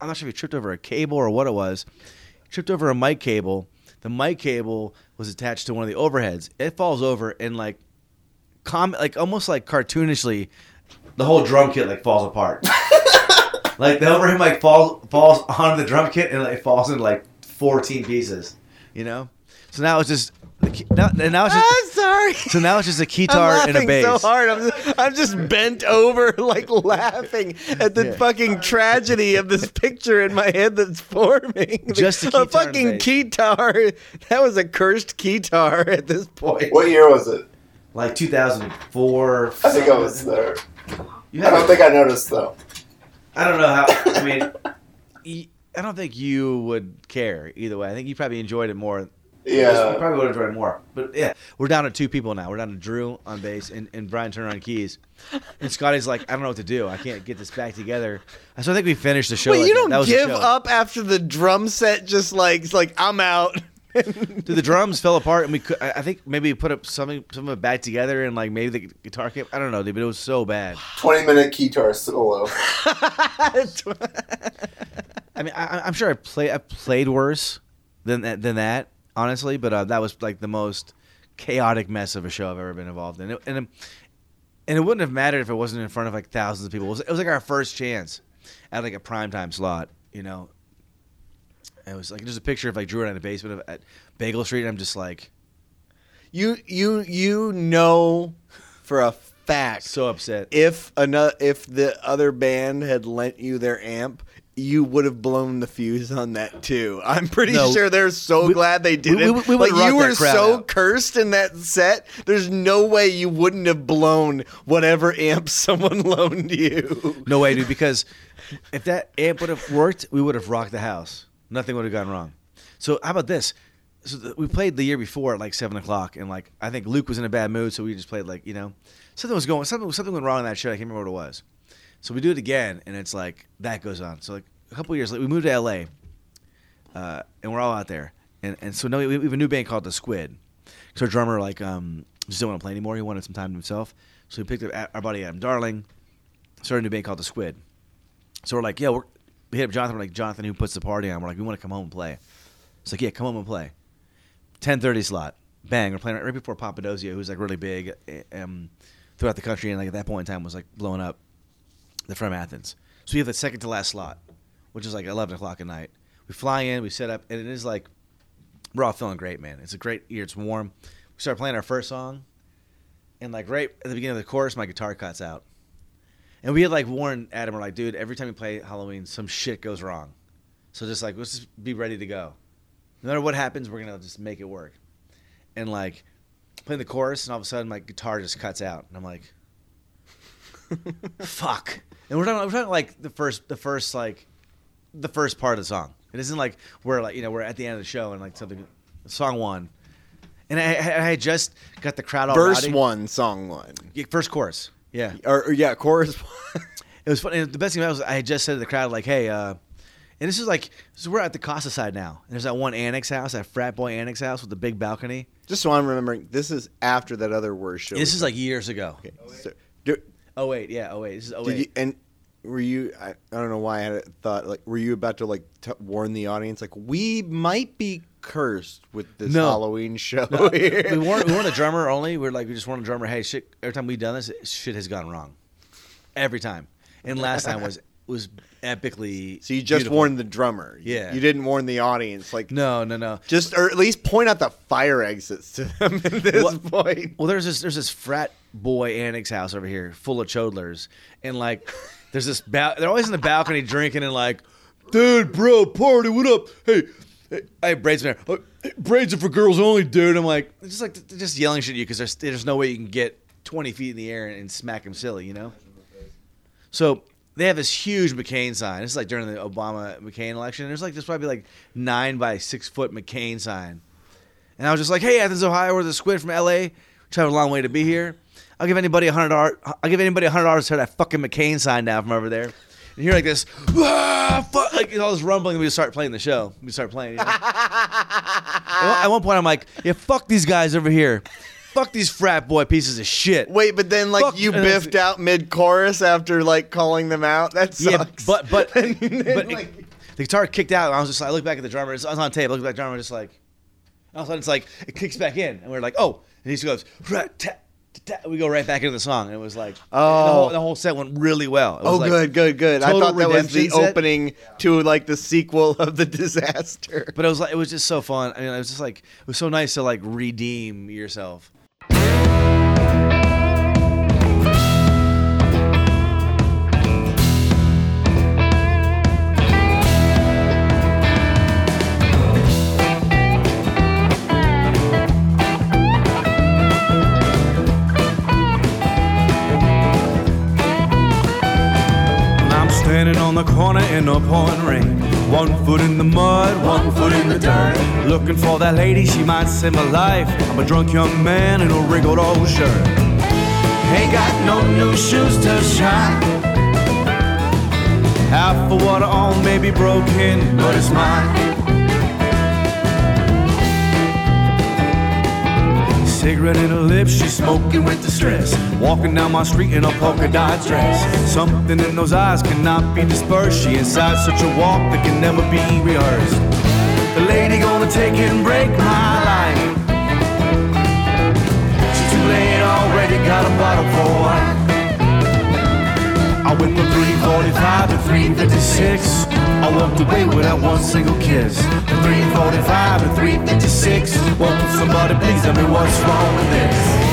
I'm not sure if he tripped over a cable or what it was. Tripped over a mic cable. The mic cable was attached to one of the overheads. It falls over and like, com like almost like cartoonishly, the whole drum kit like falls apart. like the overhead mic falls falls onto the drum kit and like, it falls into like 14 pieces. You know. So now it's just. the key- Now, now it's just, I'm sorry. so now it's just a I'm guitar and a laughing bass. so hard. I'm just, I'm just bent over, like laughing at the Yeah. fucking tragedy of this picture in my head that's forming. Just a a fucking bass. guitar. That was a cursed guitar at this point. What year was it? Like 2004. I think I was there. You I don't think I noticed though. I don't know how. I mean, I don't think you would care either way. I think you probably enjoyed it more. You Yeah. probably would enjoy it more. But yeah, we're down to two people now. We're down to Drew on bass and, and Brian Turner on keys. And Scotty's like, I don't know what to do. I can't get this back together. So I think we finished the show. Wait, like you don't That was the give up after the drum set just like it's like I'm out. Dude, the drums fell apart, and we could. I think maybe we put up something, some of it back together, and like maybe the guitar came. I don't know, dude, but it was so bad. Twenty minute guitar solo. I mean, I, I'm sure I play. I played worse than that, than that, honestly. But uh, that was like the most chaotic mess of a show I've ever been involved in. And it- and it wouldn't have mattered if it wasn't in front of like thousands of people. It was, it was like our first chance at like a prime time slot, you know. It was like there's a picture of like Drew and I in the basement of, at Bagel Street. And I'm just like you you you know for a fact so upset. if another if the other band had lent you their amp you would have blown the fuse on that too. I'm pretty No. sure they're so We- glad they did we- it. we- we like would've rocked you that were crowd so out. cursed in that set. There's no way you wouldn't have blown whatever amp someone loaned you. No way, dude. Because if that amp would have worked, we would have rocked the house. Nothing would have gone wrong. So how about this? So we played the year before at like seven o'clock, and like I think Luke was in a bad mood, so we just played like you know something was going something something went wrong in that show. I can't remember what it was. So we do it again, and it's like that goes on. So like a couple years later, we moved to L.A. Uh, and we're all out there, and and so now we, have a new band called the Squid. So our drummer like um just didn't want to play anymore. He wanted some time to himself, so we picked up our buddy Adam Darling, started a new band called the Squid. So we're like, yeah, we're, we hit up Jonathan. We're like, Jonathan, who puts the party on? We're like, we want to come home and play. It's like, yeah, come home and play. Ten thirty slot, bang. We're playing right, before Papadosio, who's like really big eh, um, throughout the country, and like at that point in time was like blowing up. They're from Athens, so we have the second to last slot, which is like eleven o'clock at night. We fly in, we set up, and it is like we're all feeling great, man. It's a great year. It's warm. We start playing our first song, and like right at the beginning of the chorus, my guitar cuts out. And we had like warned Adam, we're like, dude, every time we play Halloween, some shit goes wrong. So just like, let's just be ready to go. No matter what happens, we're gonna just make it work. And like, playing the chorus, and all of a sudden my guitar just cuts out, and I'm like, fuck. And we're talking, we're talking like the first, the first like, the first part of the song. It isn't like we're like you know we're at the end of the show and like something, song one. And I, I I just got the crowd all Verse rowdy. one, song one, Yeah, first chorus. Yeah. or, or yeah, chorus. It was funny. The best thing about it was I had just said to the crowd, like, hey, uh, and this is like, so we're at the Casa side now. And there's that one annex house, that frat boy annex house with the big balcony. Just so I'm remembering, this is after that other worst show. This is like years ago. okay. So, do, Oh, wait. Yeah. Oh, wait. This is oh, wait. you, and were you? I, I don't know why I had a thought. Like, were you about to like t- warn the audience? Like, we might be cursed with this No. Halloween show No, here. we weren't, we weren't a drummer only. We are like, we just weren't a drummer. Hey, shit, every time we've done this, shit has gone wrong. Every time. And last time was was epically. so you just beautiful. warned the drummer. You- Yeah. You didn't warn the audience. Like, No, no, no. just or at least point out the fire exits to them at this Well- point. Well, there's this there's this frat boy annex house over here full of chodlers, and like there's this ba- they're always in the balcony drinking and like, dude, bro, party, what up? Hey, hey I have braids in there. "Oh, braids are for girls only, dude. I'm like, just like just yelling shit at you because there's there's no way you can get 20 feet in the air and, smack them silly, you know. So they have this huge McCain sign. Is like during the Obama McCain election. There's like this probably like nine by six foot McCain sign. And I was just like, "Hey, Athens, Ohio, we're the Squid from L.A. Traveled a long way to be here. I'll give anybody a hundred dollars. I'll give anybody a hundred dollars to that fucking McCain sign down from over there." And you hear like this, ah, fuck, like all this rumbling. and We start playing the show. We start playing. You know? at, one, point, I'm like, "Yeah, fuck these guys over here. fuck these frat boy pieces of shit. Wait, but then like Fuck, you biffed out mid chorus after like calling them out. That sucks. Yeah, but but And then, but like- it- the guitar kicked out. And I was just I look back at the drummer. It's, I was on tape. I look back at the drummer, just like all of a sudden it's like it kicks back in, and we're like, oh, and he just goes. "Rat, tat." We go right back into the song, and it was like, Oh. the whole, the whole set went really well. It was Oh, like- good, good, good. I thought that was the set. opening to like the sequel of the disaster. But it was like it was just so fun. I mean, it was just like it was so nice to like redeem yourself. In the pouring rain. One foot in the mud, one foot in the dirt. Looking for that lady, she might save my life. I'm a drunk young man in a wrinkled old shirt. Ain't got no new shoes to shine. Half what I own may be broken, but it's mine. Cigarette in her lips, she's smoking with distress. Walking down my street in a polka dot dress. Something in those eyes cannot be dispersed. She inside such a walk that can never be rehearsed. The lady gonna take and break my life. She's too late already, got a bottle for. I went from 345 to 356. I walked away without one single kiss. From 345 and 356. Won't somebody please tell me what's wrong with this?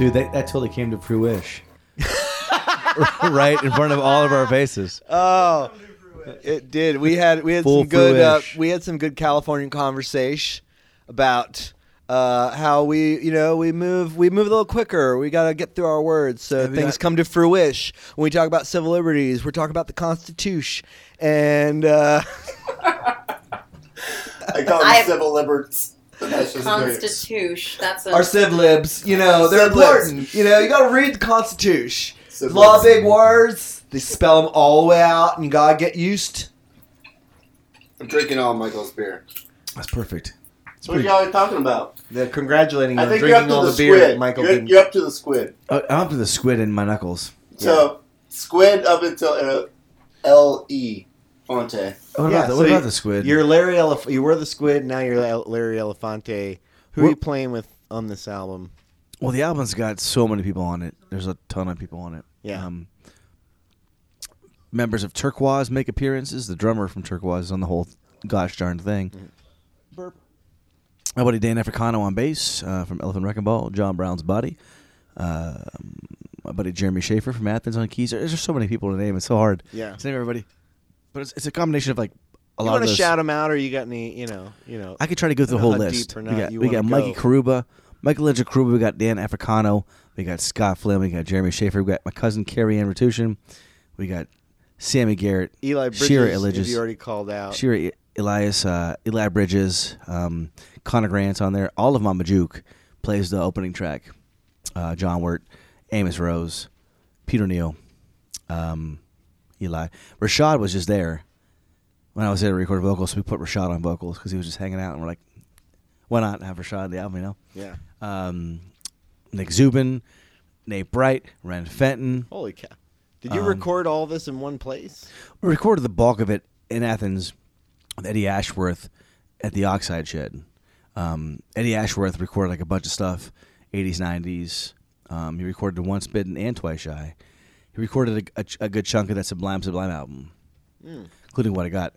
Dude, that, that totally came to fruition. right in front of all of our faces. Oh, it did. We had we had Full some good uh, fruish. we had some good Californian conversation about uh, how we you know we move we move a little quicker. We got to get through our words so we things got- come to fruition. When we talk about civil liberties, we're talking about the Constitution and. Uh, I call I- them civil liberties. That's. Constitution. That's a our civ libs, you know, they're Civ libs. important. You know, you got to read the Constitution. Civ a lot of big words. They spell them all the way out, and you gotta get used. I'm drinking all Michael's beer. That's perfect. So what are y'all talking about? They're congratulating you I on think you're up drinking to all the the beer that squid. Michael You're, didn't. you're up to the squid. Uh, I'm up to the squid in my knuckles. So squid up until uh, L E Fonte. What Yeah, about the, so what you- about the squid? You're Larry Elef- You were the squid. Now you're Larry Elefante. Who are you playing with on this album? well, the album's got so many people on it. There's a ton of people on it. Yeah. Um, members of Turkuaz make appearances. The drummer from Turkuaz is on the whole gosh darn thing. Burp. My buddy Dan Africano on bass uh, from Elephant Wrecking Ball. John Brown's body. Um, my buddy Jeremy Schaefer from Athens on keys. There's just so many people to name. It's so hard Yeah. to name everybody. But it's, it's a combination of like a You lot of. You want to shout them out, or you got any? You know, you know. I could try to go through the whole list. we got, we got Mikey go. Carubba, Michael Ledger Karuba, we got Dan Africano, we got Scott Flynn, we got Jeremy Schaefer, we got my cousin Carrie Ann Ratution, we got Sammi Garett, Eli Bridges. Shira Elias, you already called out. Shira Elias, uh, Eli Bridges, um, Connor Grant's on there. All of Mama Juke plays the opening track. Uh, John Wirt, Amos Rose, Peter Neal, um, Eli. Rashad was just there when I was there to record vocals. So we put Rashad on vocals because he was just hanging out, and we're like, why not have Rashad on the album? You know, Yeah. um, Nick Zubin, Nate Bright, Ren Fenton. Holy cow! Did you Um, record all this in one place? We recorded the bulk of it in Athens with Eddie Ashworth at the Oxide Shed. Um, Eddie Ashworth recorded like a bunch of stuff, 80s, 90s. Um, he recorded Once Bitten and Twice Shy. He recorded a, a, a good chunk of that Sublime Sublime album, including what I got,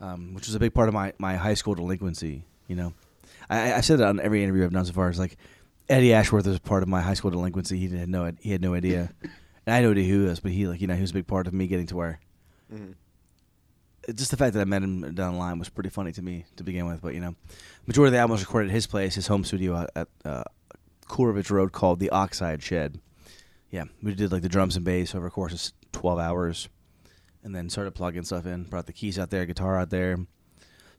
um, which was a big part of my, my high school delinquency. You know, I, I- said that on every interview I've done so far. It's like Eddie Ashworth was part of my high school delinquency. He didn't know it. he had no idea, and I know who he was, but he like you know he was a big part of me getting to where. It- Just the fact that I met him down the line was pretty funny to me to begin with. But you know, majority of the album was recorded at his place, his home studio at, at uh, Coolridge Road, called the Oxide Shed. Yeah, we did like the drums and bass over a course of twelve hours, and then started plugging stuff in. Brought the keys out there, guitar out there.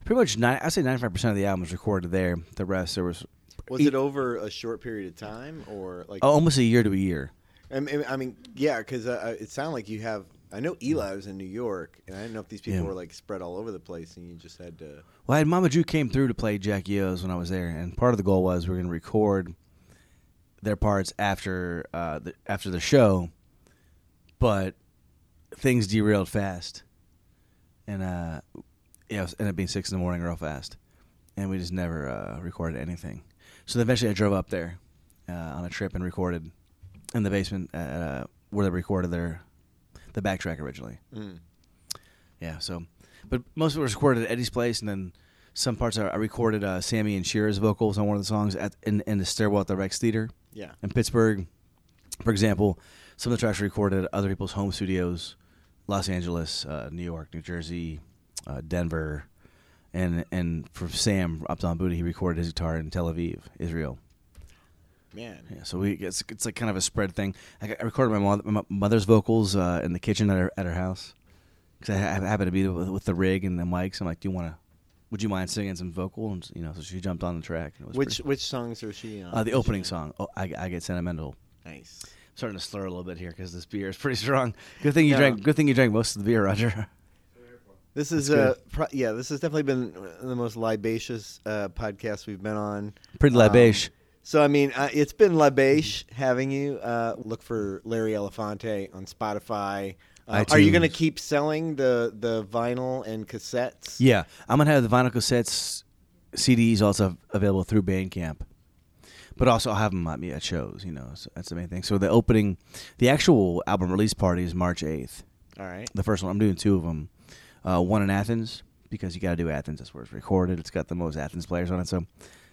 Pretty much, nine, I say ninety five percent of the album was recorded there. The rest there was Was it over a short period of time or like? oh, almost a year to a year. I mean, I mean yeah, because uh, it sounded like you have. I know Eli was in New York, and I didn't know if these people Yeah. were like spread all over the place, and you just had to. Well, I had Mama Drew came through to play Jackie O's when I was there, and part of the goal was we are going to record their parts after uh, the, after the show, but things derailed fast, and uh, yeah, it was, ended up being six in the morning real fast, and we just never uh, recorded anything. So then eventually, I drove up there uh, on a trip and recorded in the basement at, uh, where they recorded their the backtrack originally. Mm. Yeah, so, but most of it was recorded at Eddie's place, and then some parts I, I recorded uh, Sammy and Shira's vocals on one of the songs at in, in the stairwell at the Rex Theater Yeah. in Pittsburgh. For example, some of the tracks were recorded at other people's home studios, Los Angeles, uh, New York, New Jersey, uh, Denver, and and for Sam Upton Booty, he recorded his guitar in Tel Aviv, Israel. Man. Yeah, so we it's, it's like kind of a spread thing. I, I recorded my, mother, my mother's vocals uh, in the kitchen at her at her house because I, ha- happened to be with, with the rig and the mics. I'm like, do you want to? Would you mind singing some vocal? And you know, so she jumped on the track. And it was Which which songs are she on? uh, the opening song? Oh, I, I get sentimental. Nice. I'm starting to slur a little bit here because this beer is pretty strong. Good thing you No. drank. Good thing you drank most of the beer, Roger. This is uh pro- yeah, this has definitely been the most libacious uh, podcast we've been on. Pretty Um. So I mean, uh, it's been libache having you. Uh, look for Larry Elefante on Spotify. Uh, are you going to keep selling the the vinyl and cassettes? Yeah, I'm gonna have the vinyl cassettes, CDs also available through Bandcamp, but also I'll have them at me at shows. You know, so that's the main thing. So the opening, the actual album release party is March 8th. All right. The first one I'm doing two of them, uh, one in Athens because you got to do Athens. That's where it's recorded. It's got the most Athens players on it, so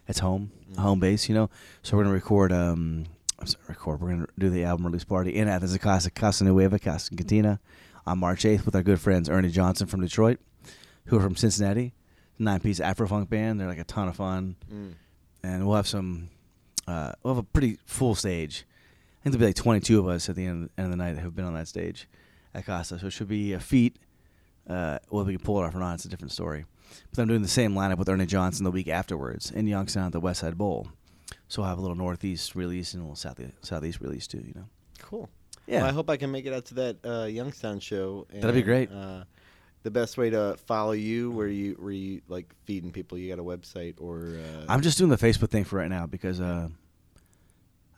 it's home, home base. You know, so we're gonna record. Um, I'm sorry, record. We're gonna do the album release party in Athens at Casa Casa Nueva, Casa Cantina, on March 8th with our good friends Ernie Johnson from Detroit, who are from Cincinnati, nine piece Afro funk band. They're like a ton of fun, and we'll have some. Uh, we'll have a pretty full stage. I think there'll be like 22 of us at the end, end of the night that have been on that stage at Casa. So it should be a feat. Uh, whether we can pull it off or not, it's a different story. But I'm doing the same lineup with Ernie Johnson the week afterwards in Youngstown at the West Side Bowl. So I'll have a little Northeast release and a little South, Southeast release too, you know. Cool. Yeah. Well, I hope I can make it out to that uh, Youngstown show. That'd be great. Uh, the best way to follow you, where you where you like feeding people, you got a website or uh, I'm just doing the Facebook thing for right now because uh,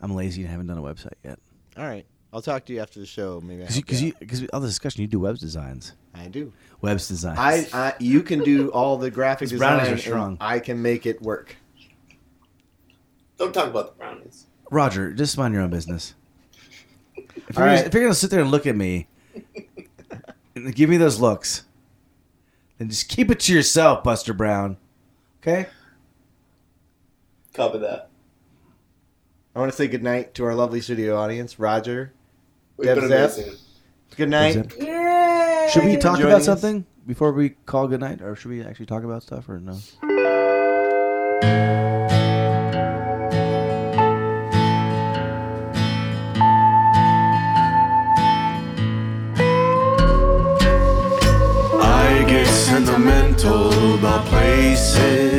I'm lazy and haven't done a website yet. all right. I'll talk to you after the show. Maybe Because you, cause all the discussion, you do web designs. I do. Webs designs. I, I you can do all the graphic These design. brownies are strong. I can make it work. Don't talk about the brownies. Roger, just mind your own business. If you're, All gonna, right. if you're gonna sit there and look at me and give me those looks, then just keep it to yourself, Buster Brown. Okay? Cover that. I want to say good night to our lovely studio audience, Roger. We've Deb been Zepp. amazing. Good night. Yay! Should we talk Joining about us. something before we call goodnight, or should we actually talk about stuff, or no? Sentimental about places.